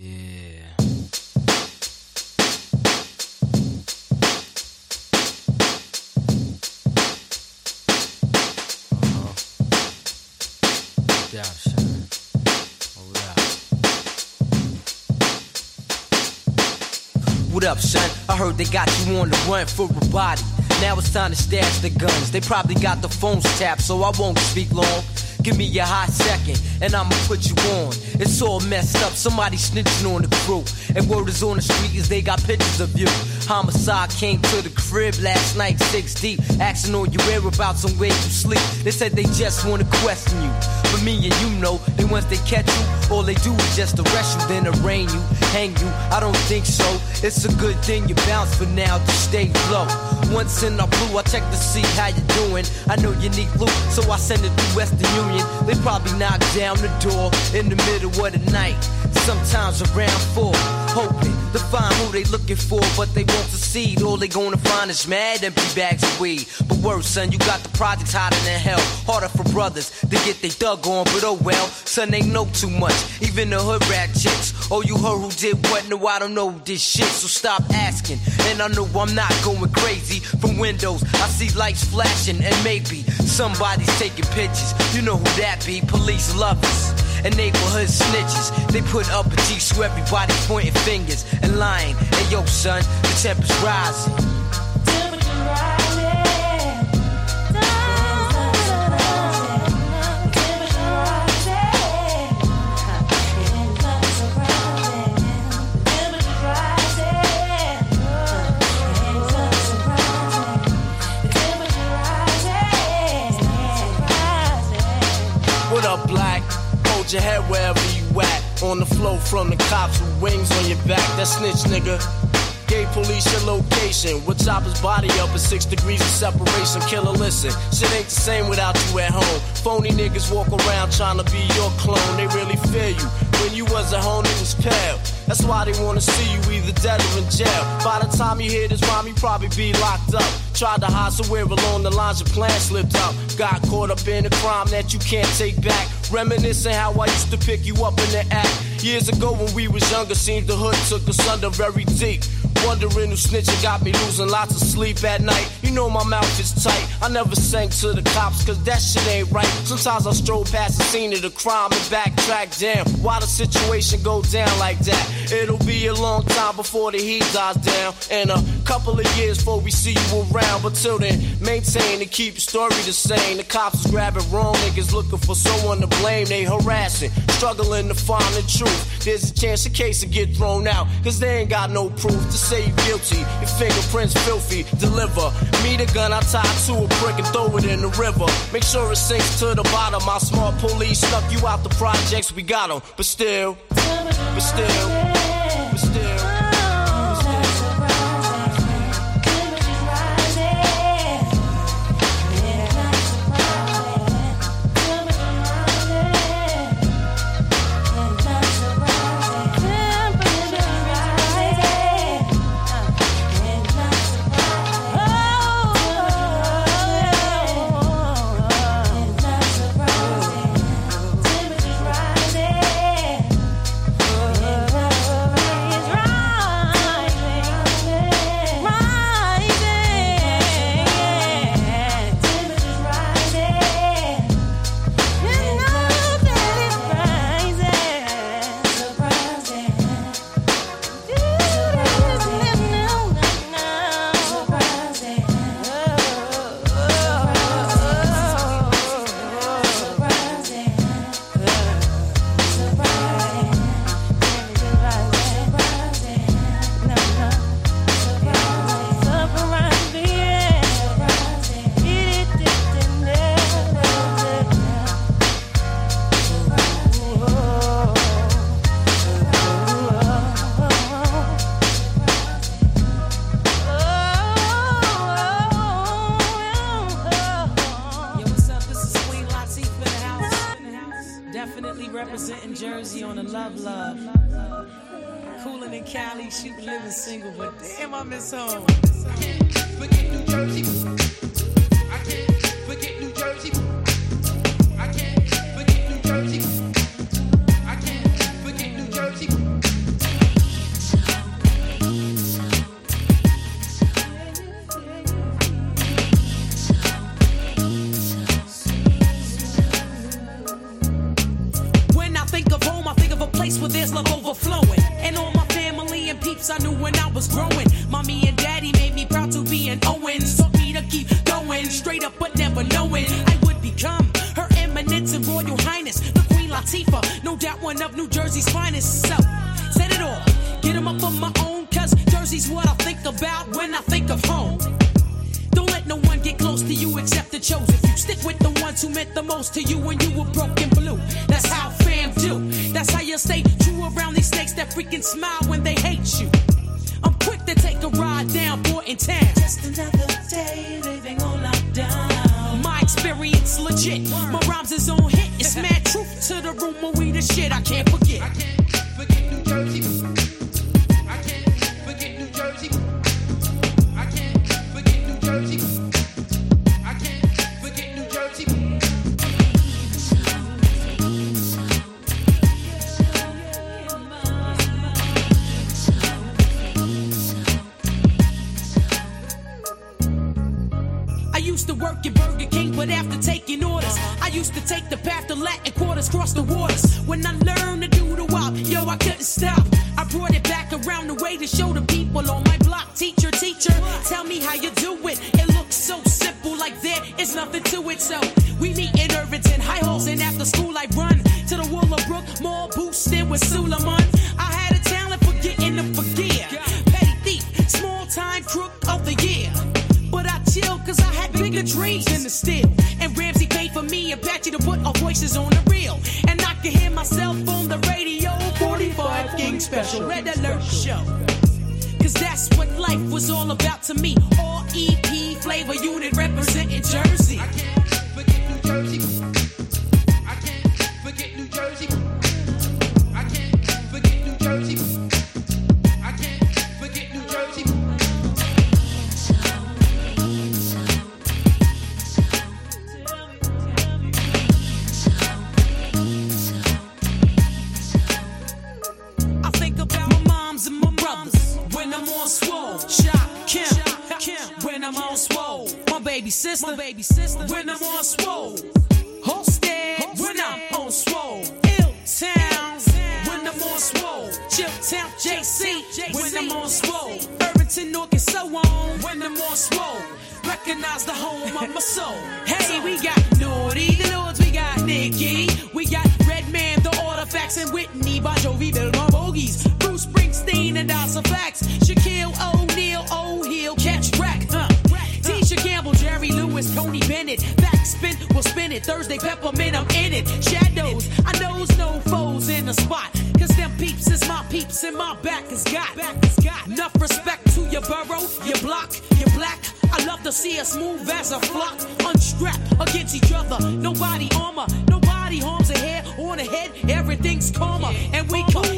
Uh-huh. What up, son? I heard they got you on the run for a body. Now it's time to stash the guns. They probably got the phones tapped, so I won't speak long. Give me a hot second, and I'ma put you on. It's all messed up, somebody snitching on the crew. And word is on the street is they got pictures of you. Homicide came to the crib last night, six deep, asking all your whereabouts and where you sleep. They said they just wanna question you. But me and you know, that once they catch you, all they do is just arrest you, then arraign you, hang you. I don't think so. It's a good thing you bounce for now to stay low. Once in a blue, I check to see how you doing. I know you need loot, so I send it through Western Union. They probably knock down the door in the middle of the night. Sometimes around four, hoping to find who they looking for, but they won't succeed. All they gonna find is mad empty bags of weed. But worse, son, you got the projects hotter than hell. Harder for brothers to get they dug on, but oh well, son, they know too much. Even the hood rat chicks. Oh, you heard who did what? No, I don't know this shit, so stop asking. And I know I'm not going crazy. From windows, I see lights flashing, and maybe somebody's taking pictures. You know who that be? Police lovers and neighborhood snitches. They put up a G so everybody pointing fingers and lying. Hey yo, son, the temperature's rising. Wings on your back. That snitch nigga. Gave police your location. With his body up at six degrees of separation. Killer, listen. Shit ain't the same without you at home. Phony niggas walk around trying to be your clone. They really fear you. When you was at home, it was pale. That's why they wanna see you either dead or in jail. By the time you hear this rhyme, you probably be locked up. Tried to hide somewhere along the lines, your plan slipped out. Got caught up in a crime that you can't take back. Reminiscing how I used to pick you up in the act. Years ago when we was younger, seemed the hood took us under very deep. Wondering who snitching got me losing lots of sleep at night. You know my mouth is tight. I never sang to the cops, cause that shit ain't right. Sometimes I stroll past the scene of the crime and backtrack. Damn, why the situation go down like that? It'll be a long time before the heat dies down. And a couple of years before we see you around. But till then, maintain and keep your story the same. The cops is grabbing wrong niggas looking for someone to blame. They harassing, struggling to find the truth. There's a chance the case will get thrown out, cause they ain't got no proof to say you guilty. Your fingerprints filthy, deliver. Me the gun I tied to a brick and throw it in the river. Make sure it sinks to the bottom. My smart police snuck you out the projects, we got 'em. But still, but still, but still. Like there is nothing to it. So we meet in Irvington, high halls, and after school I run to the Willowbrook Mall, boosting with Suleiman. I had a talent for getting the forget. Petty thief, small time crook of the year. But I chill cause I had bigger dreams than the steal. And Ramsey paid for me and Patchy to put our voices on the reel. And I can hear myself on the radio. 45 King Special Red Alert Show. Cause that's what life was all about to me. All EP flavor unit representing Jersey. I can't forget New Jersey. Baby sister, my baby sister. When I'm on swole. Hosted. When I'm on swole. Ill Town. When I'm on swole. Chip Town. JC when I'm on swole. Irvington, North and so on. When I'm on swole. Recognize the home of my soul. Hey, we got Naughty, the Lords, we got Nikki, we got Redman, the Artifacts, and Whitney, Bon Jovi, Bill My Bogies, Bruce Springsteen, and Dasa Facts, Shaquille O'Neal, Lewis, Tony Bennett, Backspin, we'll spin it. Thursday Peppermint, I'm in it. Shadows, I knows no foes in the spot. Cause them peeps is my peeps and my back is got. Back is got. Enough respect to your borough, your block, your black. I love to see us move as a flock. Unstrapped against each other. Nobody armor, nobody harms a hair on a head. Everything's calmer. And we come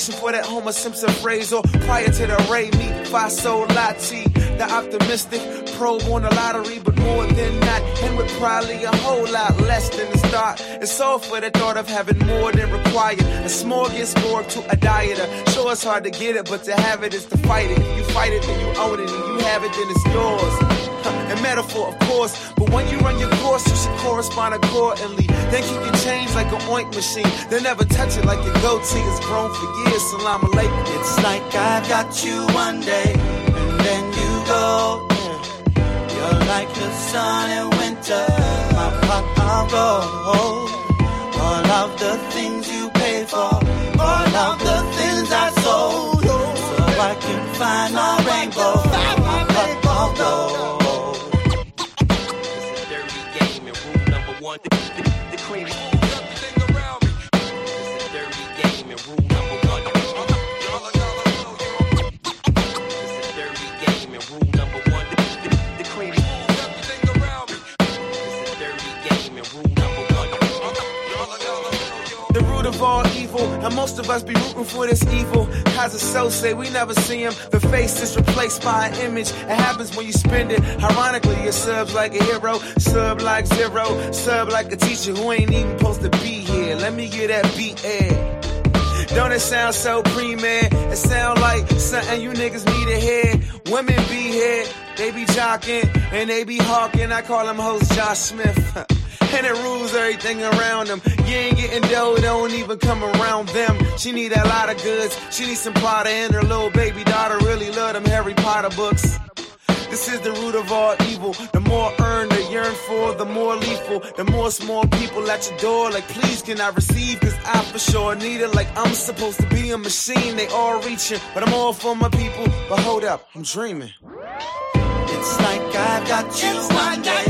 For that Homer Simpson phrase, or prior to the Ray me, Faso Lati. the optimistic, probe on the lottery, but more than that, and with probably a whole lot less than the start. It's all for the thought of having more than required. A smorgasbord to a dieter. Sure, it's hard to get it, but to have it is to fight it. If you fight it, then you own it, and you have it, then it's yours. Metaphor, of course, but when you run your course, you should correspond accordingly. Then keep your change like an oink machine. Then never touch it like your goatee is grown for years. Salam alaikum. It's like I've got you one day, and then you go. You're like the sun in winter, my pot of gold. All of the things you pay for, all of the things I sold, so I can find my rainbow, one, evil, and most of us be rooting for this evil. Cause it's so say we never see him. The face is replaced by an image. It happens when you spend it. Ironically, your subs like a hero, sub like zero, sub like a teacher who ain't even supposed to be here. Let me get that beat air. Don't it sound so pre-man? It sound like something you niggas need to hear. Women be here, they be jocking, and they be hawking. I call them host Josh Smith. and it rules everything around them. You ain't getting dough, don't even come around them. She need a lot of goods. She need some Potter and her little baby daughter really love them Harry Potter books. This is the root of all evil. The more earned, the yearn for, the more lethal. The more small people at your door, like, please can I receive? Cause I for sure need it. Like, I'm supposed to be a machine. They all reaching, but I'm all for my people. But hold up, I'm dreaming. It's like I've got you one day.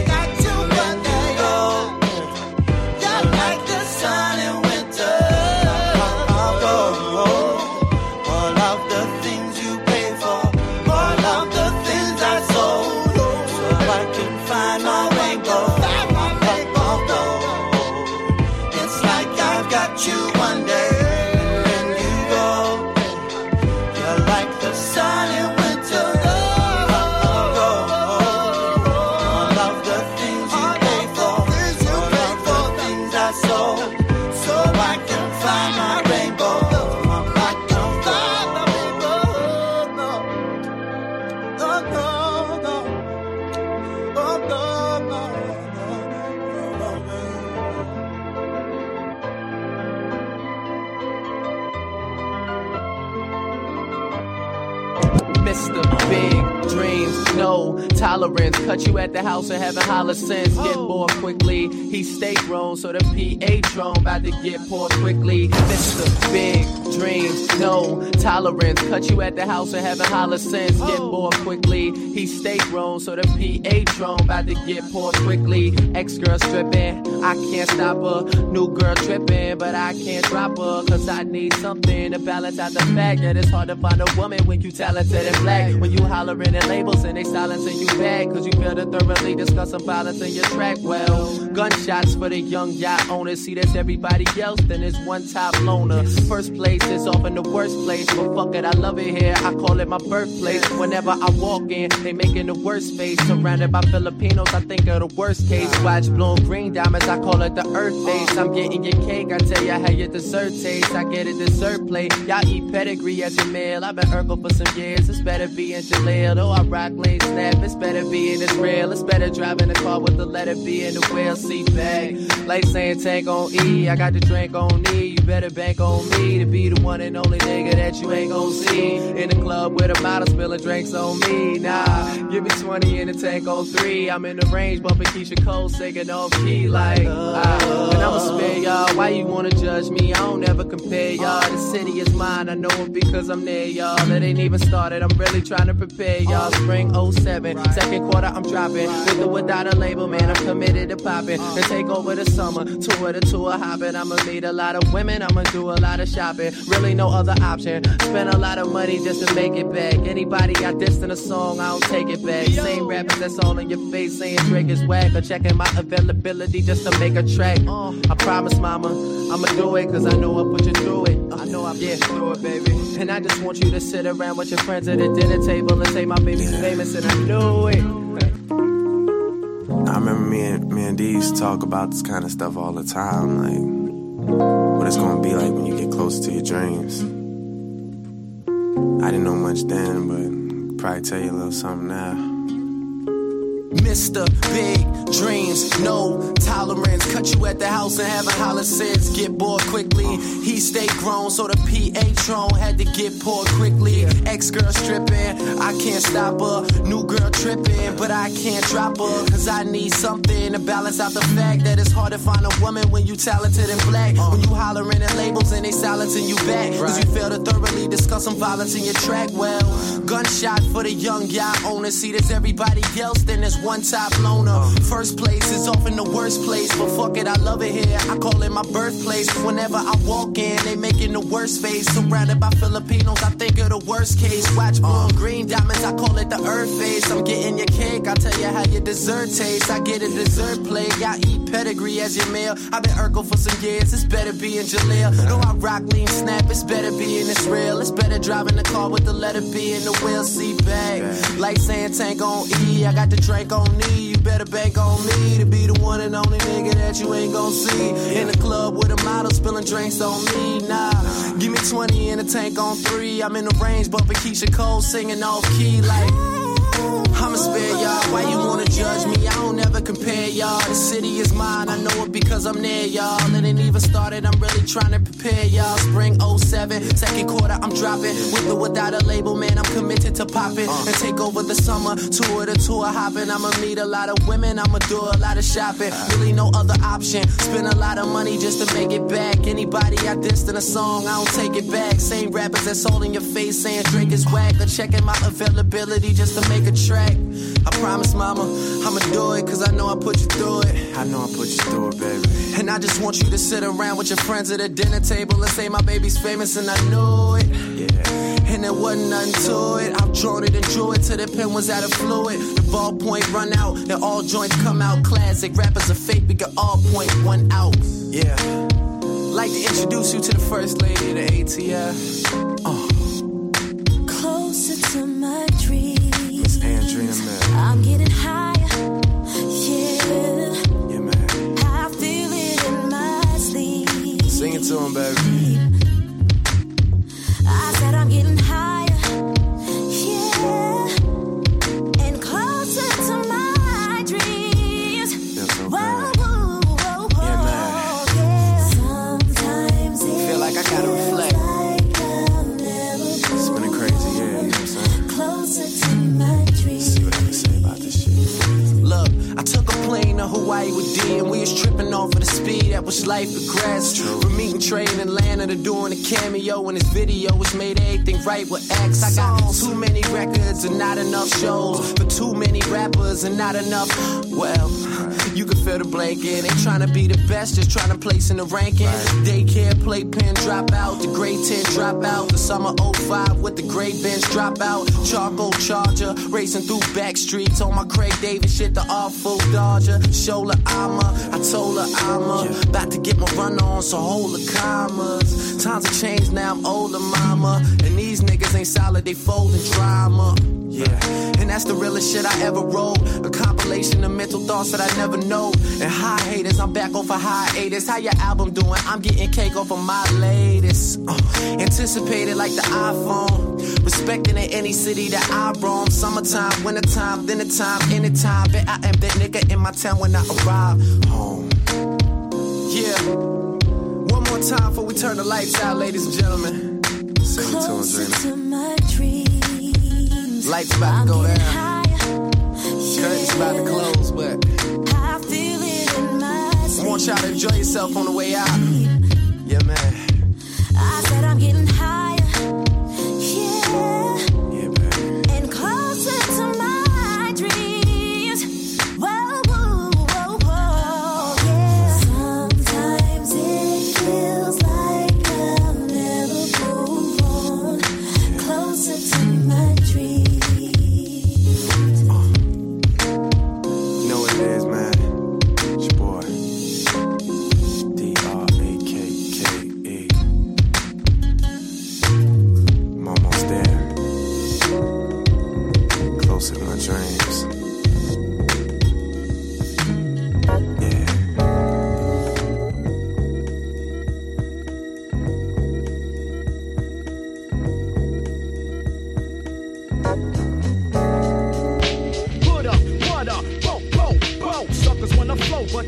Cut you at the house and having holler since. Get oh. bored quickly. He stay grown, so the Patron about to get poured quickly. This is a Big Dreams, no tolerance. Cut you at the house and having holler sense. Get oh. bored quickly. He stay grown, so the Patron about to get poor quickly. Ex girl stripping, I can't stop her. New girl tripping, but I can't drop her. Cause I need something to balance out the fact that it's hard to find a woman when you talented and black. When you hollering at labels and they silencing you back. Cause you fail to thoroughly discuss some violence in your track. Well, gunshots for the young yacht owners. See, that's everybody else, then there's one top loner. First place is often the worst place. But fuck it, I love it here. I call it my birthplace. Whenever I walk in, they making the worst face. Surrounded by Filipinos, I think of the worst case. Watch blowing green diamonds, I call it the earth base. I'm getting your cake, I tell you how your dessert tastes. I get a dessert plate. Y'all eat pedigree as your meal. I've been Urkel for some years. It's better be in Jaleel. Though I rock lane snap, it's better be in Israel. It's better driving a car with the letter B in the wheel seat bag. Like saying tank on E, I got the drink on E. You better bank on me to be the one and only nigga that you ain't gon' see. In the club with a bottle spilling drinks on me. Nah, give me 20 in the tank on three. I'm in the range bumping Keyshia Cole singing off key like. Ah, and I'ma spare y'all. Why you wanna judge me? I don't ever compare y'all. The city is mine. I know it because I'm near y'all. It ain't even started. I'm really trying to prepare y'all. Spring 07, second quarter I'm dropping. With or without a label, man, I'm committed to popping. And take over the summer, tour to tour hopping. I'ma meet a lot of women. I'ma do a lot of shopping. Really no other option. Spend a lot of money just to make it back. Anybody got this in a song, I don't take it back. Same rappers that's all in your face saying Drake is whack. Or checking my availability just to make a track. Uh, I promise, mama, I'ma do it cause I know I put you through it. I know I've yeah. through it, baby. And I just want you to sit around with your friends at the dinner table and say my baby's famous, and I know it. I remember me and me and D's talk about this kind of stuff all the time, like what it's gonna be like closer to your dreams. I didn't know much then, but probably tell you a little something now. Mr. Big Dreams, no tolerance. Cut you at the house and have a holler since. Get bored quickly. He stayed grown, so the Patron had to get poured quickly. Ex girl stripping, I can't stop her. New girl tripping, but I can't drop her. Cause I need something to balance out the fact that it's hard to find a woman when you talented and black. Uh. When you hollering at labels and they silencing you back. Cause you fail to thoroughly discuss some violence in your track. Well, gunshot for the young yacht owner. See, there's everybody else, then there's one top loner. First place is often the worst place, but fuck it, I love it here. I call it my birthplace. Whenever I walk in, they making the worst face. Surrounded by Filipinos, I think of the worst case. Watch and green diamonds, I call it the earth face. I'm getting your cake, I'll tell you how your dessert tastes. I get a dessert plate, I eat pedigree as your meal. I've been Urkel for some years, it's better being Jaleel. No, I rock lean snap, it's better being this real. It's better driving the car with the letter B in the wheel seat back. Like saying tank on E, I got the drink on knee. You better bank on me to be the one and only nigga that you ain't gon' see. In the club with a model spilling drinks on me. Nah, give me 20 in a tank on three. I'm in the range, bumping Keyshia Cole, singing off key like. I'ma spare y'all. Why you wanna judge me? I don't ever compare y'all. The city is mine. I know it because I'm near y'all. It ain't even started. I'm really trying to prepare y'all. Spring 07, second quarter, I'm dropping. With or without a label, man, I'm committed to popping uh. and take over the summer. Tour to tour hopping. I'ma meet a lot of women. I'ma do a lot of shopping. Uh. Really no other option. Spend a lot of money just to make it back. Anybody I dissed in a song, I don't take it back. Same rappers that's in your face saying Drake is whack. Or checking my availability just to make a track. I promise, mama, I'ma do it, cause I know I put you through it. I know I put you through it, baby. And I just want you to sit around with your friends at a dinner table and say my baby's famous, and I know it. Yeah. And there wasn't nothing to it. I've drawn it and drew it till the pen was out of fluid. The ballpoint run out, and all joints come out classic. Rappers are fake, we can all point one out. Yeah. Like to introduce you to the first lady of the ATF. Uh. Closer to my dreams. To him, baby. Off of the speed at which life progressed. From meeting Trey in Atlanta to doing a cameo in his video, which made everything right with X. I got too many records and not enough shows for too many rappers and not enough. Well, you can feel the blanket. Ain't trying to be the best, just trying to place in the ranking. Daycare, playpen, drop out. The grade 10 drop out. The summer 05 with the grade bench drop out. Charcoal charger, racing through back streets on my Craig David shit, the Artful Dodger. Shoulder armor, I told her I'm about to get my run on, so hold the commas. Times have changed, now I'm older, mama. And these niggas ain't solid, they folding drama. Yeah, and that's the realest shit I ever wrote. A compilation of mental thoughts that I never know. And high haters, I'm back off of hiatus. How your album doing? I'm getting cake off of my latest. Uh, anticipated like the iPhone. Respecting in any city that I roam. Summertime, wintertime, dinner time, anytime. Bet I am that nigga in my town when I arrive home. Yeah. One more time before we turn the lights out, ladies and gentlemen. Sing it to him, Closer to my dreams. Lights about to go down. higher. Curtains about to close, but I feel it in my I want y'all to enjoy yourself on the way out. Yeah, man. I said I'm getting higher.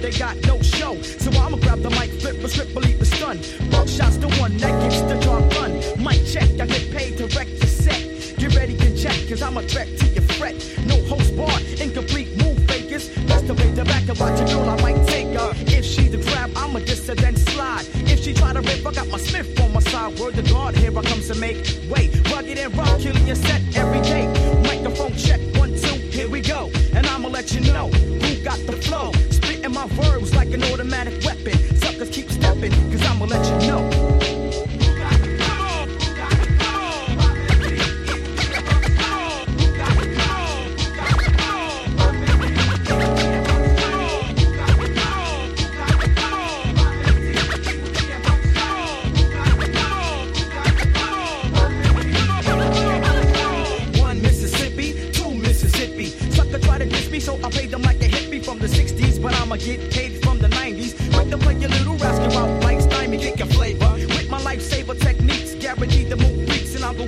They got no show. So I'ma grab the mic, flip a script, believe the stun. Shot's the one that gets the job done. Mic check, I get paid to wreck your set. Get ready, get checked, cause I'm a threat to your fret. No host bar, incomplete move fakers. To wait the back and watch a girl, I might take her. If she the grab, I'ma diss and dissident slide. If she try to rip, I got my Smith on my side. Word to God, here I comes to make way. Rugged and rock, killing your set every day. Microphone check, one, two, here we go. And I'ma let you know who got the flow. My verbs like an automatic weapon. Suckers keep stepping, cause I'ma let you know.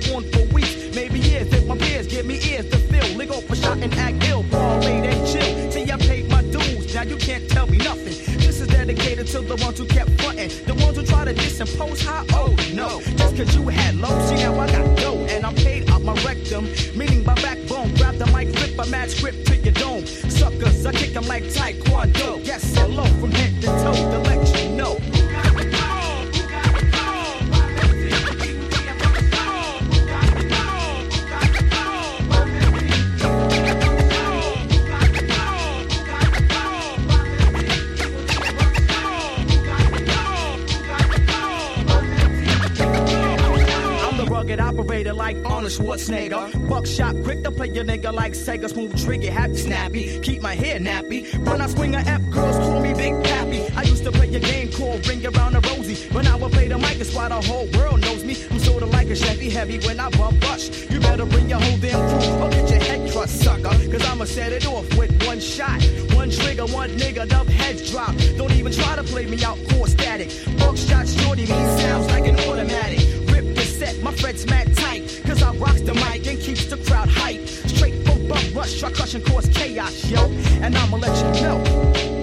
For weeks, maybe years. If my peers give me ears to fill, lick off a shot and act ill, late and chill. See, I paid my dues, now you can't tell me nothing. This is dedicated to the ones who kept frontin', the ones who try to disimpose how old. No, just cause you had low, see now I got dough, and I'm paid up my rectum, meaning my backbone. Grab the mic, flip a mad script to your dome. Suckers, I kick 'em like Taekwondo. Schwarzenegger. Buckshot quick to play your nigga like Sega. Smooth trigger, happy snappy. Keep my hair nappy. When I swing a F, girls call me Big Pappy. I used to play a game called Ring Around the Rosie. But now I play the mic, it's why the whole world knows me. I'm sorta like a Chevy Heavy when I bump bust. You better bring your whole damn crew or get your head crushed, sucker. Cause I'ma set it off with one shot. One trigger, one nigga, dub heads drop. Don't even try to play me out, core static. Buckshot shorty me sounds like an automatic. Rip the set, my fret's mad tight. Rocks the mic and keeps the crowd hype. Straight from bump rush, I crush and cause chaos, yo. And I'ma let you know.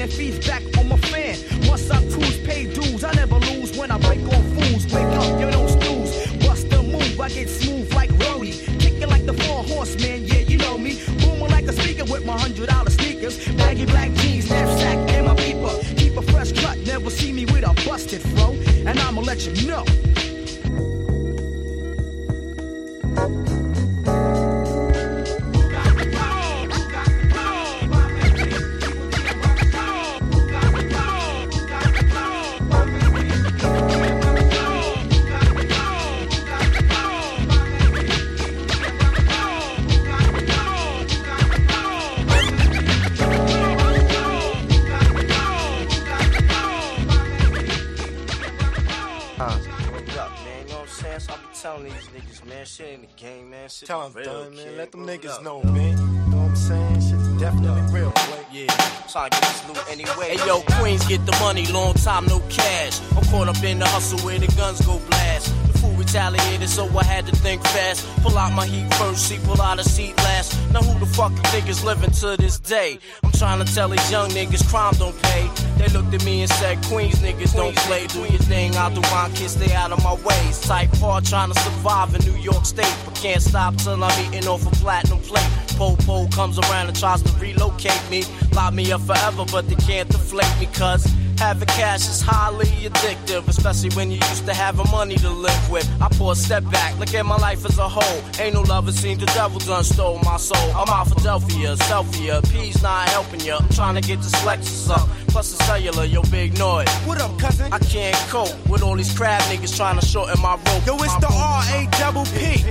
And feeds back money, long time no cash. I'm caught up in the hustle where the guns go blast. The fool retaliated, so I had to think fast. Pull out my heat first, see, pull out a seat last. Now who the fuck you think is living to this day? I'm trying to tell these young niggas crime don't pay. They looked at me and said, Queens niggas don't play. Do your thing out the wine, kids, stay out of my ways. Type hard trying to survive in New York State, but can't stop till I'm eating off a platinum plate. Po-po comes around and tries to relocate me. Lock me up forever, but they can't deflate me, cuz Having cash is highly addictive, especially when you used to having money to live with. I pull a step back, look at my life as a whole. Ain't no love, it seems the devil done stole my soul. I'm out Philadelphia, selfie, P's not helping you. I'm trying to get this Lexus up. Plus the cellular, yo, Big Noyd. What up, cousin? I can't cope with all these crab niggas trying to shorten my rope. Yo, it's the R A double P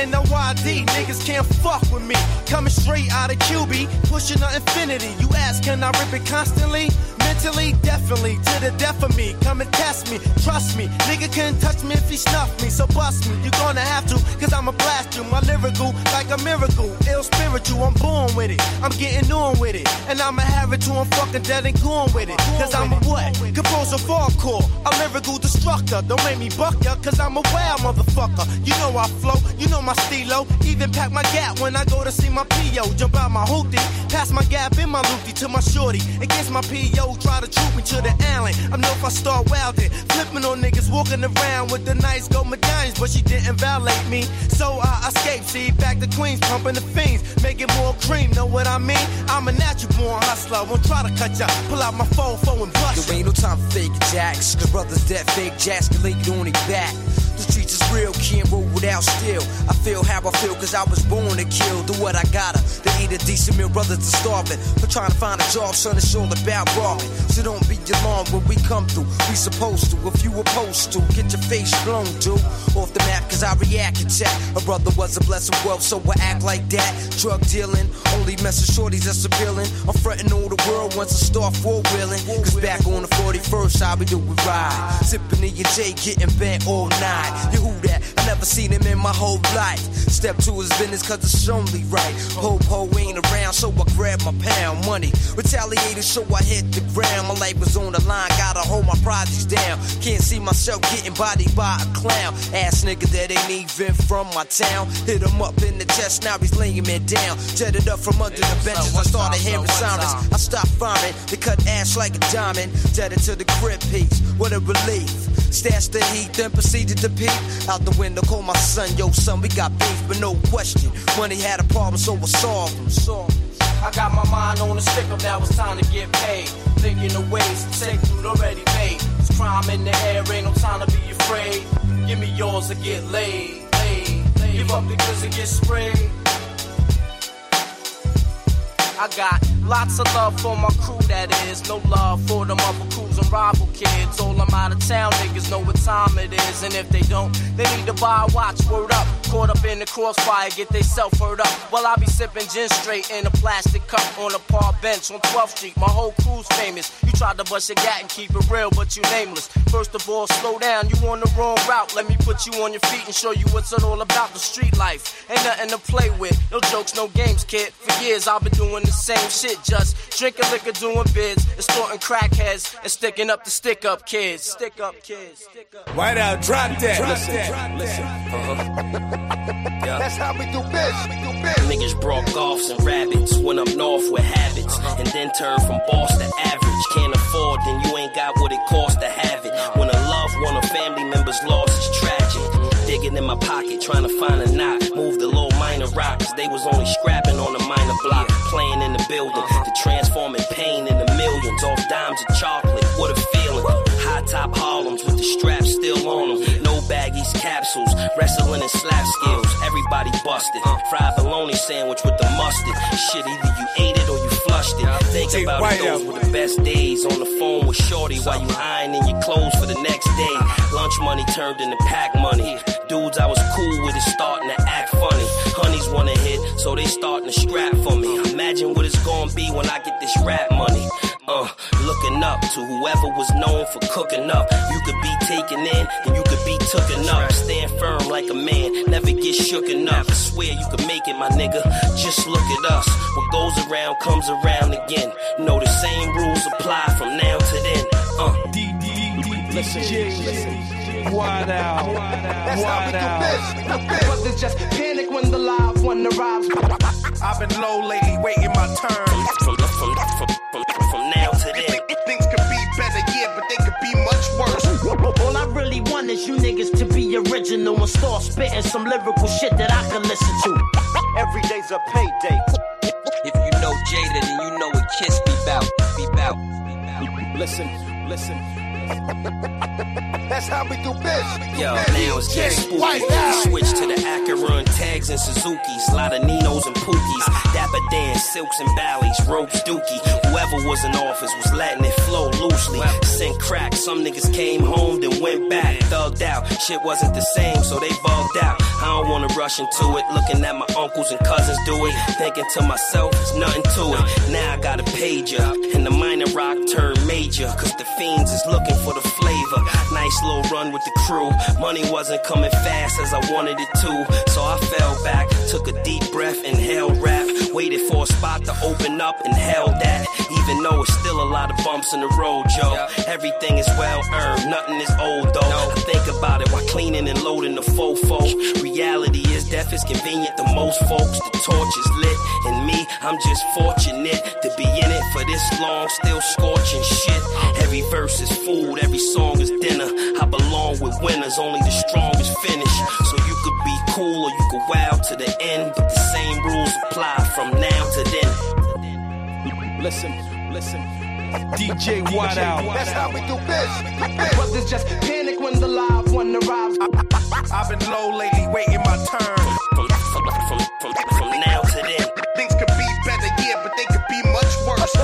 E R N O Y D. Niggas can't fuck with me. Coming straight out of QB, pushing the Infiniti. You ask, can I rip it constantly? Mentally, definitely, to the death of me. Come and test me, trust me. Nigga couldn't touch me if he snuffed me, so bust me. You're gonna have to, cause I'ma blast you. My lyrical, like a miracle. Ill spiritual, I'm born with it. I'm getting on with it. And I'ma have it I'm fucking dead and gone with it. Cause I'm a what? Composer hardcore, a lyrical destructor. Don't make me buck ya, cause I'm a wild motherfucker. You know I flow, you know my stilo. Even pack my gap when I go to see my PO. Jump out my hoopty, pass my gap in my loopty to my shorty. Against my PO, try to troop me to the alley. I know if I start wilding, flipping on niggas, walking around with the nice gold medallions, but she didn't violate me. So I escaped, see, back to Queens, pumping the fiends, making more cream, know what I mean? I'm a natural born hustler, won't try to cut ya. Pull out my phone, phone and bust There ain't no time for fake jacks. The brothers that fake jacks can lay on their back. The streets is real, can't roll without steel. I feel how I feel cause I was born to kill. Do what I gotta. To eat a decent meal, brothers are starving. But trying to find a job, son, it's all about robbing. So don't be alarmed when we come through. We supposed to, if you opposed to, get your face blown to. Off the map cause I react and check. A brother was a blessed wealth, so I act like that. Drug dealing, only messing shorties that's appealing. I'm fronting all the world once I start four wheeling. Cause back on the 41st, I'll be doing ride. Sipping in your J, getting bent all night. You who that? I never seen him in my whole life. Step to his business cause it's only right. Ho ho ain't around, so I grab my pound money. Retaliated, so I hit the ground. My life was on the line, gotta hold my projects down. Can't see myself getting bodied by a clown. Ass nigga that ain't even from my town. Hit him up in the chest, now he's laying me down. Jetted up from under the benches, I started hearing sirens. I stopped farming, they cut ash like a diamond. Jetted to the crib piece, what a relief. Stashed the heat, then proceeded to peep. Out the window, call my son, yo son, we got beef, but no question. Money had a problem, so I solved. Solved him. I got my mind on a stick up, now it's time to get paid. Thinking of ways to take food already made. It's crime in the air, ain't no time to be afraid. Give me yours or get laid. laid, laid. Give up the goods and get sprayed. I got lots of love for my crew, that is. No love for them other crews and rival kids. All them out of town niggas know what time it is. And if they don't, they need to buy a watch. Word up. Caught up in the crossfire, get they self hurt up. While I be sipping gin straight in a plastic cup on a park bench on 12th Street. My whole crew's famous. You tried to bust your gat and keep it real, but you nameless. First of all, slow down, you on the wrong route. Let me put you on your feet and show you what's it all about. The street life ain't nothing to play with. No jokes, no games, kid. For years I've been doing the same shit, just drinking liquor, doing bids, extorting crackheads, and sticking up the stick up kids. Stick up kids. Stick up. White out, drop that. Listen, listen. Uh-huh. Yeah. That's how we do business. We do business. Niggas brought golfs and rabbits, went up north with habits, uh-huh. and then turned from boss to average. Can't afford, then you ain't got what it costs to have it. When a loved one or family member's loss is tragic. Mm-hmm. Digging in my pocket, trying to find a knot. Move the little minor rocks. They was only scrapping on the minor block. Playing in the building, uh-huh. to transforming pain into millions. Off dimes of chocolate, what a feeling. High top Harlems with the straps still on baggies, wrestling and slap skills. Everybody busted. Fried bologna sandwich with the mustard. Shit, either you ate it or you flushed it. Think about it, those were the best days. On the phone with Shorty while you ironing your clothes for the next day. Lunch money turned into pack money. Dudes I was cool with is starting to act funny. Honeys wanna hit, so they starting to scrap for me. Imagine what it's gonna be when I get this rap money. Uh, looking up to whoever was known for cooking up. You could be taken in, and you could be tooken up. Stand firm like a man, never get shooken up. I swear you can make it, my nigga. Just look at us. What goes around comes around again. Know the same rules apply from now to then. Uh. Wide out. That's how we Wide do out. business. We do business. Brothers just panic when the live one arrives. I've been low lately, waiting my turn. Now to then. Things could be better, yeah, but they could be much worse. All I really want is you niggas to be original and start spitting some lyrical shit that I can listen to. Every day's a payday. If you know Jada, then you know what Kiss be bout. Be bout. Listen, listen. That's how we do business. Yo, now it's getting spooky. Switch to the Acheron tags and Suzuki's. Lot of Ninos and Pookies. Dapper Dan, Silks and Bally's, Ropes Dookie. Whoever was in office was letting it flow loosely. Sent crack, some niggas came home, then went back. Thugged out, shit wasn't the same, so they bugged out. I don't wanna rush into it. Looking at my uncles and cousins do it. Thinking to myself, it's nothing to it. Now I got a pager, and the minor rock turned major. Cause the fiends is looking for the flavor. Nice little run with the crew. Money wasn't coming fast as I wanted it to. So I fell back, took a deep breath, inhaled rap. Waited for a spot to open up and held that. Even though it's still a lot of bumps in the road, Joe. Everything is well earned, nothing is old though. I think about it while cleaning and loading the fofo. Reality is death is convenient to most folks. The torch is lit, and me, I'm just fortunate to be in it for this long, still scorching shit. Every verse is food, every song is dinner. I belong with winners, only the strongest finish. So you could be cool or you could wow to the end, but the same rules apply from now to then. Listen, listen. DJ White out. That's how we do business. Brothers just panic when the live one arrives. I've been low lately, waiting my turn. From, from, from, from, from now to then. Things could be better, yeah, but they could be much worse.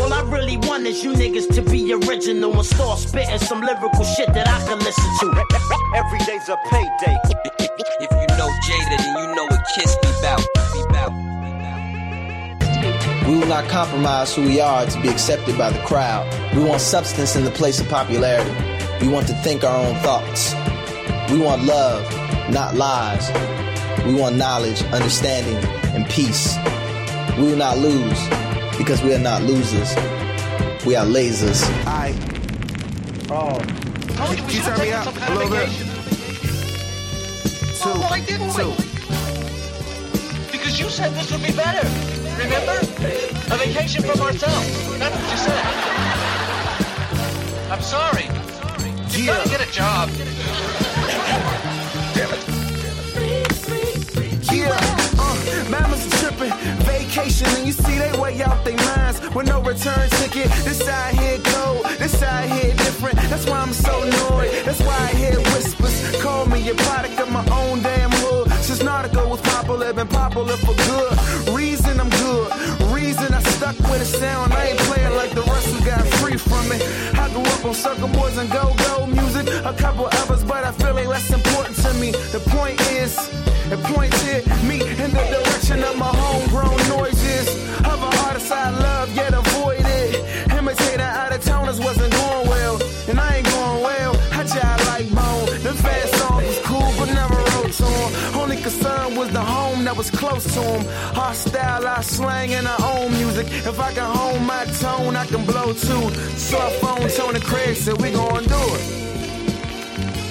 All I really want is you niggas to be original and start spitting some lyrical shit that I can listen to. Every day's a payday. If you know Jada, then you know what Kiss be. Be We will not compromise who we are to be accepted by the crowd. We want substance in the place of popularity. We want to think our own thoughts. We want love, not lies. We want knowledge, understanding, and peace. We will not lose because we are not losers. We are lasers. I. Oh. Can you turn me up a little bit? Two. Oh, why didn't two. Because you said this would be better. Remember? A vacation from ourselves. That's what you said. I'm sorry. You Yeah. gotta get a job. Yeah, uh, mamas tripping, vacation, and you see they way out their minds with no return ticket. This side here cold, this side here different. That's why I'm so annoyed. That's why I hear whispers. Call me a product of my own damn hood. Since Nautical was popular, been popular for good. Reason I'm good, reason I stuck with a sound. I ain't playing like the rest who got free from it. I grew up on circle boards and go-go music, a couple others, but I feel they less important to me. The point is, it pointed me in the direction of my homegrown noises. Of a artist I love, yet was close to him. style, I slang, in our own music. If I can hone my tone, I can blow too. So I phone Tony Craig, said we gon' do it.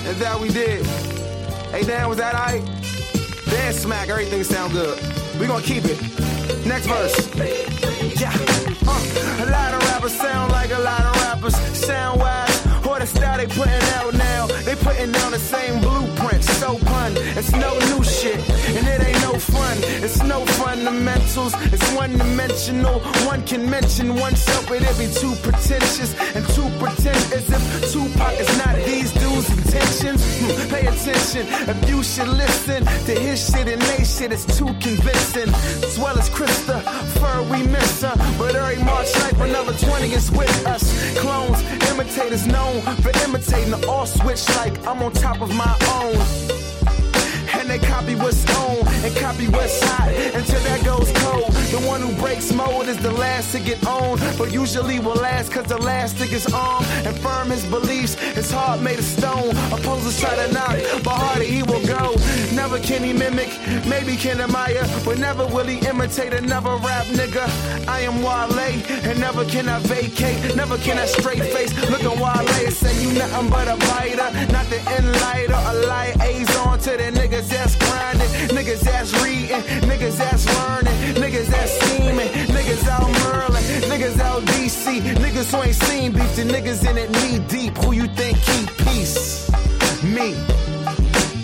And that we did. Hey, Dan, was that alright? Dan smack, everything sound good. We gonna keep it. Next verse. Yeah. Uh, a lot of rappers sound like a lot of rappers. Sound wise, or the style they putting out now. They putting down the same blueprint. So pun. It's no new shit. And It's no fundamentals. It's one dimensional. One can mention oneself, but it'd be too pretentious and too pretend as if Tupac is not these dudes' intentions. Hmm, pay attention if you should listen to his shit and they shit. It's too convincing. As well as Krista, fur we miss her. But every March 9th, another 20 is with us. Clones, imitators known for imitating the all switch like I'm on top of my own. And they copy what's on and copy what's hot until that goes cold. The one who breaks mold is the last to get on, but usually will last cause the last stick is on and firm his beliefs. His heart made of stone. Opposers try to knock, but harder he will go. Never can he mimic, maybe can admire, but never will he imitate another rap nigga. I am Wale, and never can I vacate, never can I straight face. Look at Wale say you nothing but a biter, not the enlighter, a liaison to the niggas that's grinding, niggas that's reading, niggas that's learning, niggas that's scheming, niggas out Merlin, niggas out DC, niggas who ain't seen beef, the niggas in it knee deep. Who you think keep peace? Me.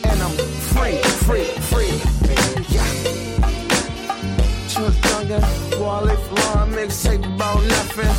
And I'm free, free, free. Yeah. Truth Younger, Wale Flora mixtape about nothing.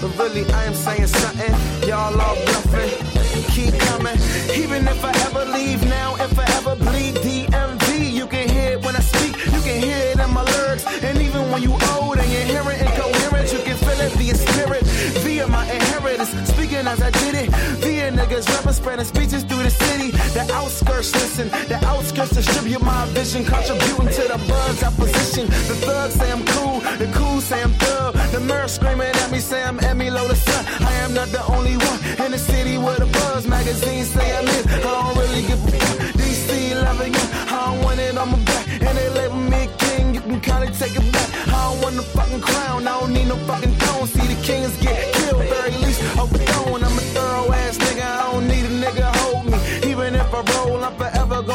But really, I am saying something. Y'all all bluffing. Keep coming. Even if I ever leave now, if I ever bleed DMV, you can hear it when I speak. You can hear it in my lyrics. And even when you old and you're hearing incoherent, you can feel it via spirit, via my inheritance. Speaking as I did it, via niggas rapping, spreading speeches the city. The outskirts listen, the outskirts distribute my vision, contributing to the buzz opposition. The thugs say I'm cool, the cool say I'm thug. The mirror screaming at me, say I'm Emmy the sun. I am not the only one in the city with a buzz. Magazines say I'm it. I don't really give a fuck. DC loving you, I don't want it on my back. And they label me king, you can kinda take it back. I don't want no fucking crown, I don't need no fucking throne. See the kings get killed, very least overthrown. I'm a thorough ass nigga, I don't need a nigga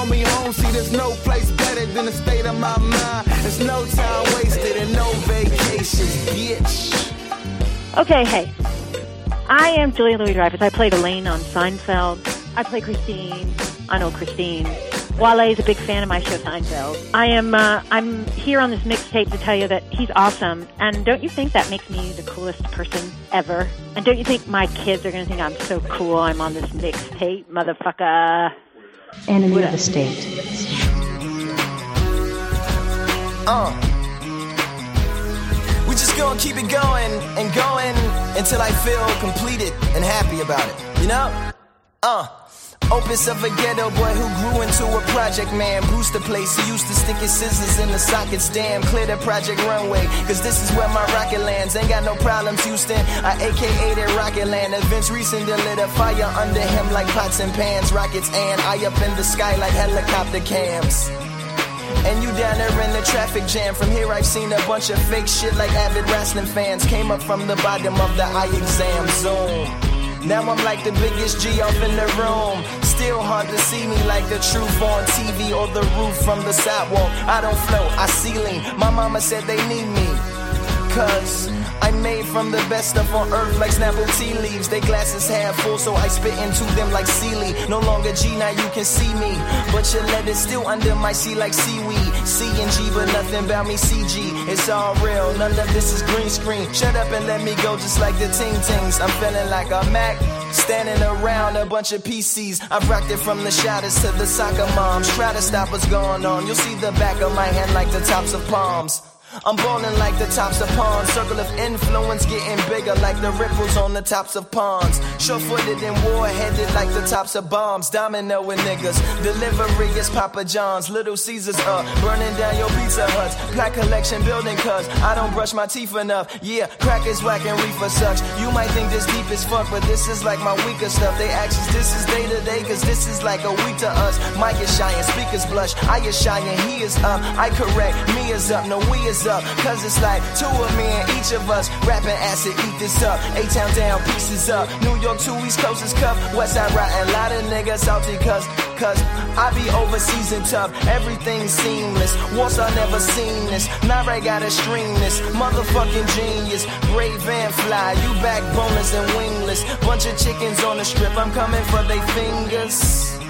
gonna home. See, there's no place better than the state of my mind. There's no time wasted and no vacations, bitch. Okay, hey. I am Julia Louis Dreyfus. I played Elaine on Seinfeld. I play Christine. I know Christine. Wale is a big fan of my show Seinfeld. I am uh, I'm here on this mixtape to tell you that he's awesome. And don't you think that makes me the coolest person ever? And don't you think my kids are going to think I'm so cool? I'm on this mixtape, motherfucker. Enemy of the state. Uh. We just gonna keep it going and going until I feel completed and happy about it. You know? Uh. Opus of a ghetto boy who grew into a project man. The place, he used to stick his scissors in the sockets. Damn, clear the project runway. Cause this is where my rocket lands. Ain't got no problems, Houston. I AKA that rocket land. Events recent that lit a fire under him like pots and pans. Rockets and I up in the sky like helicopter cams. And you down there in the traffic jam. From here, I've seen a bunch of fake shit like avid wrestling fans. Came up from the bottom of the eye exam zone. Now I'm like the biggest G up in the room. Still hard to see me like the truth on TV or the roof from the sidewalk. I don't float, I ceiling. My mama said they need me. Cause I'm made from the best stuff on earth like Snapple tea leaves. They glasses half full, so I spit into them like Sealy. No longer G, now you can see me. But your letter's still under my sea like seaweed. C and G, but nothing about me CG. It's all real, none of this is green screen. Shut up and let me go just like the Ting Tings. I'm feeling like a Mac. Standing around a bunch of PCs. I've rocked it from the shadows to the soccer moms. Try to stop what's going on. You'll see the back of my hand like the tops of palms. I'm balling like the tops of ponds. Circle of influence getting bigger like the ripples on the tops of ponds. Sure footed and war headed like the tops of bombs. Domino with niggas. Delivery is Papa John's. Little Caesars up. Burning down your pizza huts. Black collection building cuz I don't brush my teeth enough. Yeah, crack is whack and reefer sucks. You might think this deep as fuck, but this is like my weaker stuff. They actions, this is day to day cause this is like a week to us. Mike is shy and speakers blush. I is shy and he is up. I correct. Me is up. No, we is up. Cause it's like two of me and each of us rapping acid, eat this up. A town down, pieces up. New York to East Coast is cuff. West Side riding, lot of niggas salty cause, cause I be overseas and tough. Everything seamless. Warsaw never seen this. Nare gotta stream this. Motherfucking genius. Brave and fly. You backboneless and wingless. Bunch of chickens on the strip. I'm coming for they fingers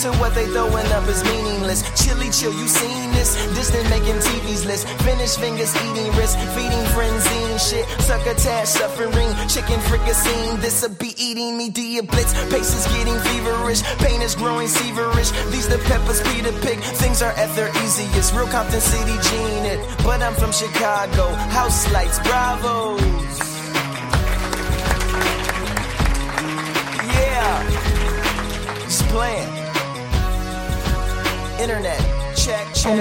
to what they throwing up is meaningless. Chilly chill, you seen this? Distant making TV's list. Finish fingers eating wrist, feeding frenzy shit. Succotash suffering, chicken fricassee. This'll be eating me, dia blitz. Pace is getting feverish, pain is growing severish. These the peppers, Peter pick. Things are at their easiest. Real Compton City gene it, but I'm from Chicago. House lights, bravos. Yeah, just playing internet. Check, check.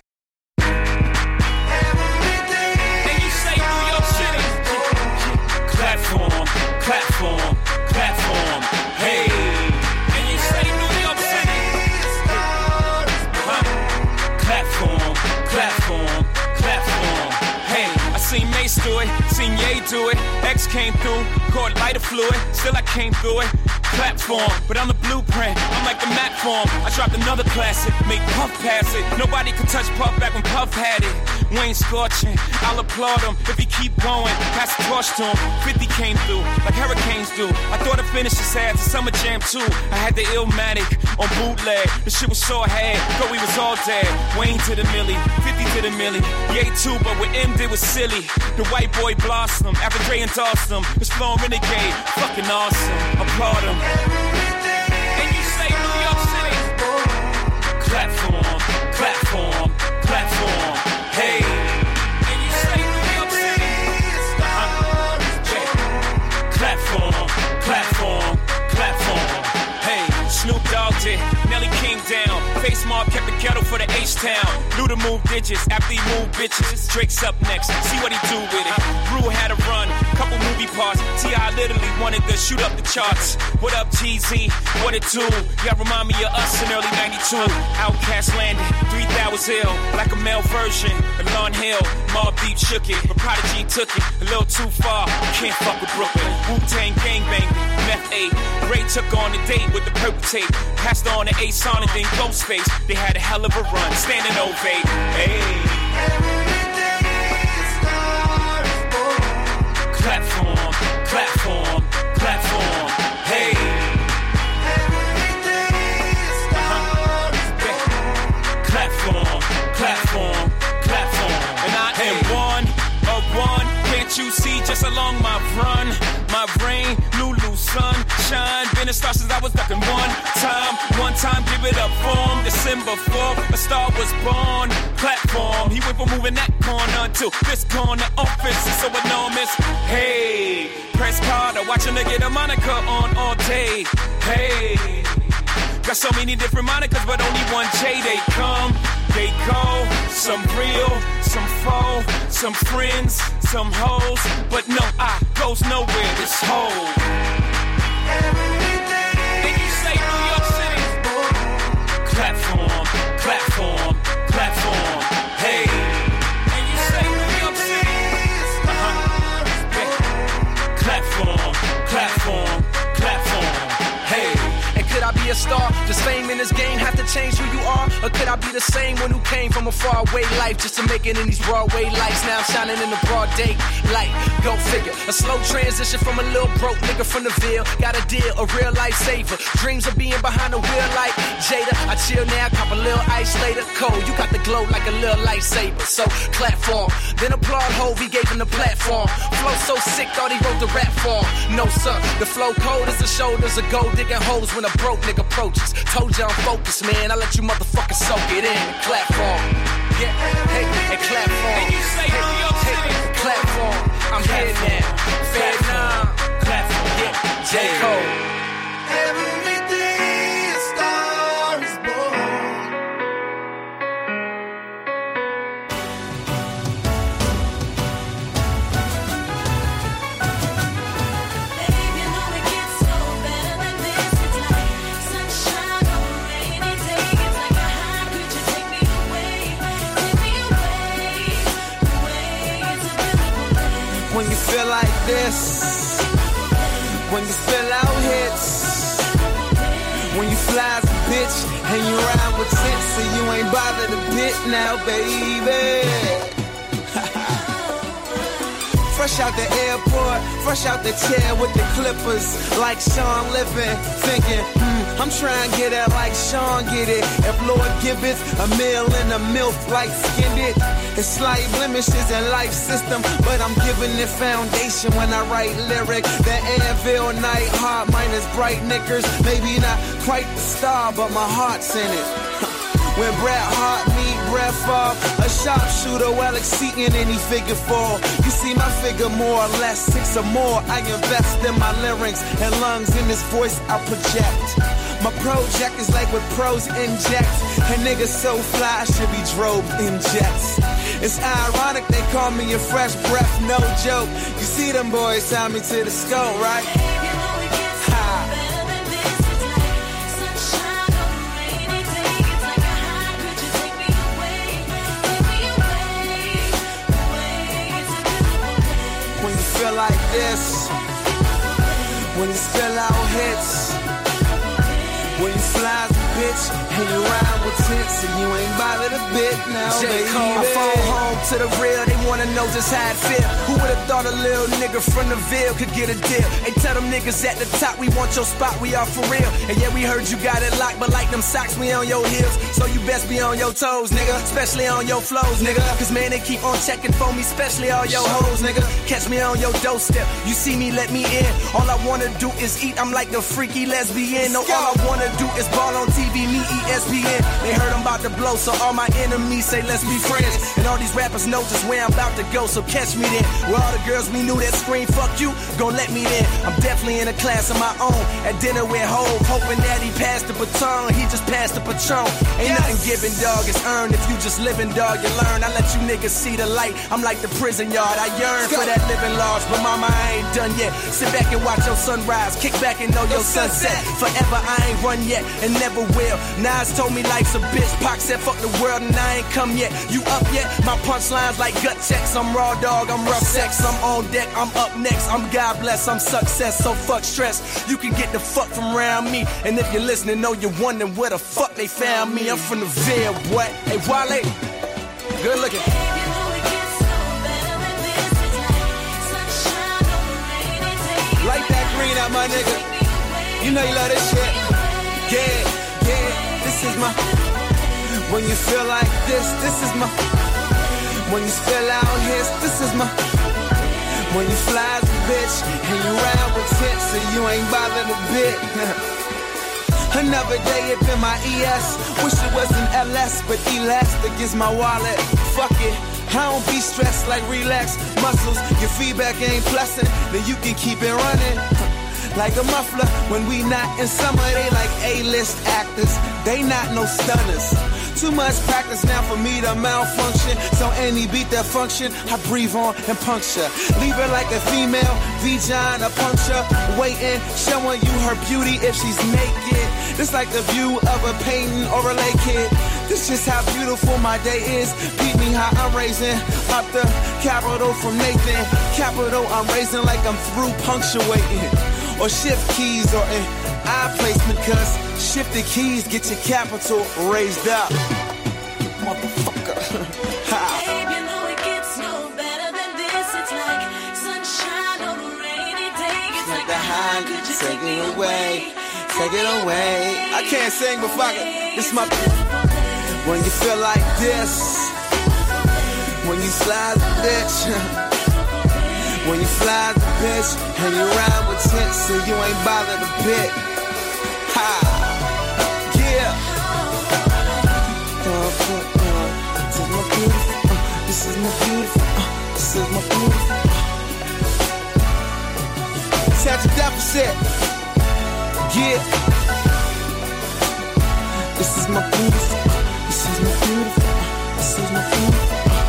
And you say New York City. Platform, platform, platform. Hey. And you say New York City. Uh-huh. Platform, platform, platform. Hey, I seen Mace do it, seen Ye do it. X came through, caught lighter fluid. Still I came through it platform, but I'm the blueprint. I'm like the map form. I dropped another classic, make Puff pass it. Nobody could touch Puff back when Puff had it. Wayne scorching. I'll applaud him if he keep going. Pass the torch to him. 50 came through like hurricanes do. I thought I finished this the summer jam too. I had the Illmatic on bootleg. The shit was so ahead, thought we was all dead. Wayne to the millie, 50 to the millie. Yay too, but what M did was silly. The white boy blossom after Dre endorsed him. His flow renegade, fucking awesome. Applaud him. And you say New York City. Clap for him, clap for him, H-Town. Knew to move digits after he moved bitches. Drake's up next. See what he do with it. Brew had a run. Couple movie parts. T.I. literally wanted to shoot up the charts. What up, TZ? What it do? Y'all remind me of us in early 92. OutKast landed. 3000 Hill. Like a male version. of Lauryn Hill. Mobb Deep shook it. But Prodigy took it. A little too far. Can't fuck with Brooklyn. Wu-Tang gangbang. Meth 8. Ray took on a date with the purple tape. Passed on to Ace on and then Ghostface. They had a hell of a run. Standing ovate. Hey. Clap just along my run? My rain, Lulu, sunshine. Been a star since I was ducking one time. One time, give it up for 'em. December 4th, a star was born. Platform, he went from moving that corner to this corner. Office is so enormous. Hey, press Carter, watching her get a moniker on all day. Hey. Got so many different monikers, but only one J. They come, they go. Some real, some faux, some friends, some hoes. But no, I goes nowhere. This whole. The same one who came from a faraway life just to make it in these Broadway lights? Now I'm shining in the broad day light. Go figure. A slow transition from a little broke nigga from the Ville. Got a deal, a real life saver. Dreams of being behind the wheel like Jada. I chill now, cop a little ice later. Cold, you got the glow like a little lightsaber. So platform. Then applaud Hove, he gave him the platform. Flow so sick, thought he wrote the rap form. No, sir, the flow cold as the shoulders of gold digging holes when a broke nigga approaches. Told you I'm focused, man. I let you motherfuckers soak it in. Clap for. Yeah, hey, and clap for. And you say New York City. Clap for. I'm Clap here now. Fair Clap for. Clap. Yeah, J. Cole. Like this, when you spill out hits, when you fly as a bitch and you ride with tits and you ain't bothered a bit now, baby. Fresh out the airport, fresh out the chair with the clippers, like Sean living, thinking, I'm trying to get it like Sean get it. If Lord giveth a meal and a milk like skinned it, it's slight blemishes in life system, but I'm giving it foundation when I write lyric. The Anvil night, heart minus bright knickers, maybe not quite the star, but my heart's in it. When Bret Hart meet Brett Favre, a sharpshooter well exceeding any figure four. You see my figure more or less, six or more. I invest in my lyrics and lungs in this voice I project. My project is like with pros inject, and niggas so fly I should be drove in jets. It's ironic they call me a fresh breath, no joke. You see them boys tie me to the skull, right? Ha. When you feel like this, when you spill out hits, when you a bitch, you ride with tents, and you ain't bothered a bit now, J. baby. My phone home to the real. They wanna know just how it feel. Who would've thought a little nigga from the Ville could get a deal? Hey, tell them niggas at the top, we want your spot, we are for real. And yeah, we heard you got it locked, but like them socks, we on your heels. So you best be on your toes, nigga. Especially on your flows, nigga. Cause man, they keep on checking for me, especially all your hoes, nigga. Catch me on your doorstep. You see me, let me in. All I wanna do is eat. I'm like a freaky lesbian. No, all I wanna do is ball on TV, me E ESPN. They heard I'm about to blow, so all my enemies say let's be friends. And all these rappers know just where I'm about to go, so catch me then. Where all the girls we knew that scream fuck you, gon' let me in. I'm definitely in a class of my own. At dinner with Hove, hoping that he passed the baton. He just passed the patron. Ain't nothing given, dog. It's earned. If you just living, dog, you learn. I let you niggas see the light. I'm like the prison yard. I yearn for that living large, but mama, I ain't done yet. Sit back and watch your sunrise. Kick back and know your sunset. Forever, I ain't run yet and never will. Told me life's a bitch. Pac said fuck the world and I ain't come yet. You up yet? My punchlines like gut checks. I'm raw dog. I'm rough sex. I'm on deck. I'm up next. I'm God bless. I'm success. So fuck stress. You can get the fuck from around me. And if you're listening, know you're wondering where the fuck they found me. I'm from the Ville, boy. Hey, Wale. Good looking. Light that green out, my nigga. You know you love this shit. Yeah, this is my. When you feel like this, this is my. When you spill out his, this is my. When you fly as a bitch and you ride with tits and you ain't bothered a bit. Another day up in my ES. Wish it was an LS, but elastic is my wallet. Fuck it. I don't be stressed like relax muscles. Your feedback ain't pleasant, then you can keep it running. Like a muffler when we not in summer, they like A-list actors. They not no stunners. Too much practice now for me to malfunction. So any beat that function, I breathe on and puncture. Leave her like a female, vagina puncture. Waiting, showing you her beauty if she's naked. This like the view of a painting or a lake kid. This just how beautiful my day is. Beat me how I'm raising up the capital from Nathan. Capital I'm raising like I'm through punctuating. Or shift keys or an eye placement, cause shifted keys get your capital raised up. Motherfucker. ha. Like the high, take it away, take it away. I can't sing, but fuck it. This my. When you feel like this, when you slide the bitch, when you fly the bitch, and you ride with tents, so you ain't bothered a bit. Ha, yeah. Uh, This is my beautiful, uh, this is my beautiful, uh, this is my beautiful. Catch a deficit. Yeah. This is my beautiful. This is my beautiful. This is my beautiful.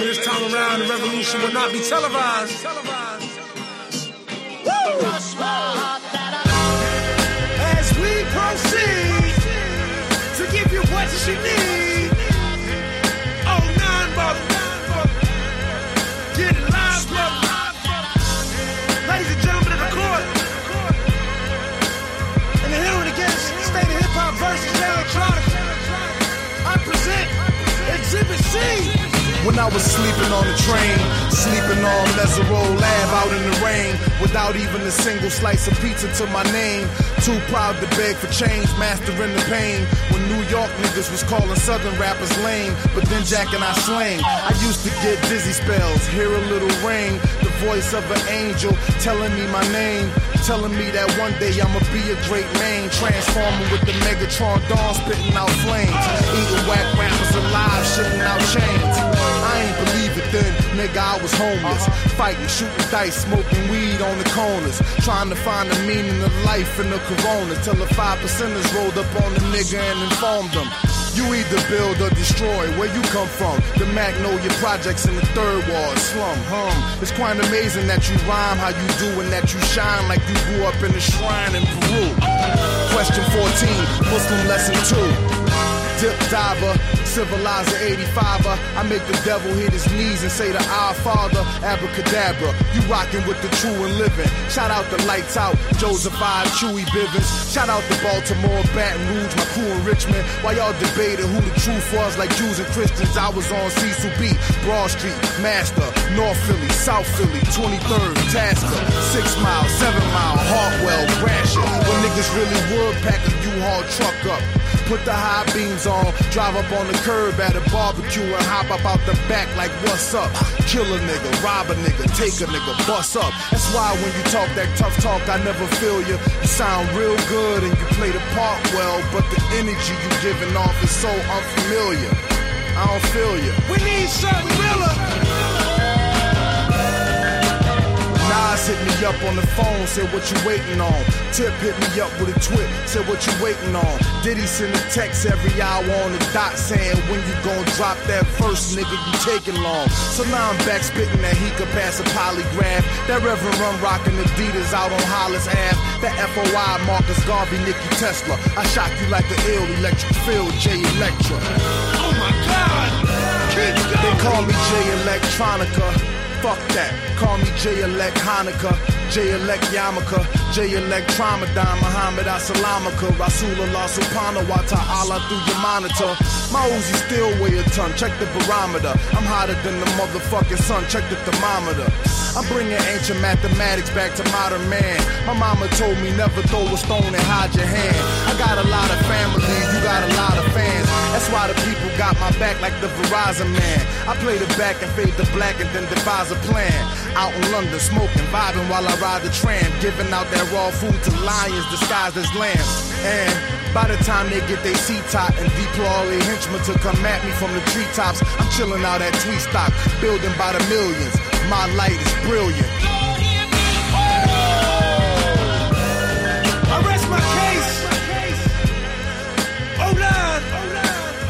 This time around, the revolution will not be televised. Sleeping on the train, sleeping on Mesero Lab out in the rain, without even a single slice of pizza to my name. Too proud to beg for change, mastering the pain. When New York niggas was calling Southern rappers lame, but then Jack and I slang. I used to get dizzy spells, hear a little rain, the voice of an angel telling me my name. Telling me that one day I'ma be a great man, transforming with the Megatron dawn, spitting out flames, eating whack rappers alive, shitting out chains. I believe it then, nigga, I was homeless. Uh-huh. Fighting, shooting dice, smoking weed on the corners. Trying to find the meaning of life in the corona. Till the five percenters rolled up on the nigga and informed them. You either build or destroy. Where you come from? The Magnolia Projects in the third ward slum. Hum. It's quite amazing that you rhyme how you do and that you shine like you grew up in a shrine in Peru. Question 14, Muslim lesson 2. Dip diver, civilizer 85er. I make the devil hit his knees and say to our father, abracadabra. You rockin' with the true and living. Shout out the lights out, Joseph I, Chewy Bivens. Shout out the Baltimore, Baton Rouge, my crew in Richmond. While y'all debated who the truth was, like Jews and Christians, I was on Cecil B, Broad Street, Master, North Philly, South Philly, 23rd, Tasker, 6 Mile, 7 Mile, Hartwell, Gratiot. When niggas really would pack a U-Haul truck up. Put the high beams on, drive up on the curb at a barbecue and hop up out the back like what's up? Kill a nigga, rob a nigga, take a nigga, bust up. That's why when you talk that tough talk, I never feel you. You sound real good and you play the part well, but the energy you giving off is so unfamiliar. I don't feel you. We need something realer. Nas hit me up on the phone, said what you waiting on. Tip hit me up with a twit, said what you waiting on. Diddy send a text every hour on the dot saying when you gon' drop that first nigga you taking long. So now I'm back spitting that he could pass a polygraph. That Reverend Run rockin' Adidas out on Hollis Ave. That FOI Marcus Garvey, Nicky Tesla. I shock you like the ill electric field, J Electra. Oh my God! They call me Jay Electronica. Fuck that. Call me J Elect Hanukkah. J Elect Yamaka. J Elect Tramadan. Muhammad Asalamaka. Rasulullah Subhanahu wa Ta'ala through your monitor. My Uzi still weigh a ton. Check the barometer. I'm hotter than the motherfucking sun. Check the thermometer. I'm bringing ancient mathematics back to modern man. My mama told me never throw a stone and hide your hand. I got a lot of family, you got a lot of fans. That's why the people got my back like the Verizon man. I play the back and fade the black and then devise a plan. Out in London, smoking, vibing while I ride the tram. Giving out that raw food to lions disguised as lambs. And by the time they get their seat top and deploy all their henchmen to come at me from the treetops, I'm chilling out at Tweet Stock, building by the millions. My light is brilliant. I rest my case. Oh nine,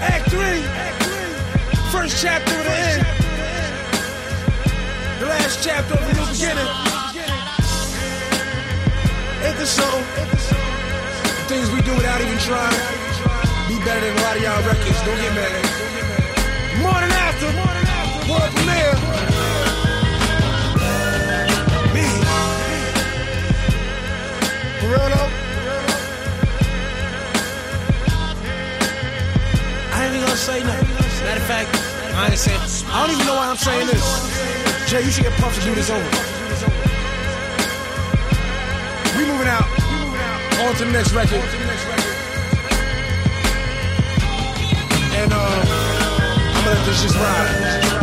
Act three, first chapter of the end, the last chapter of the new beginning. So? Things we do without even trying. Be better than a lot of y'all records. Don't get mad. Morning after, world premiere. Me. For? I ain't even gonna say nothing. Matter of fact, I ain't saying. I don't even know why I'm saying this. Jay, you should get Puff to do this over. We moving out. On to the next record. And uh, I'm gonna let this just ride.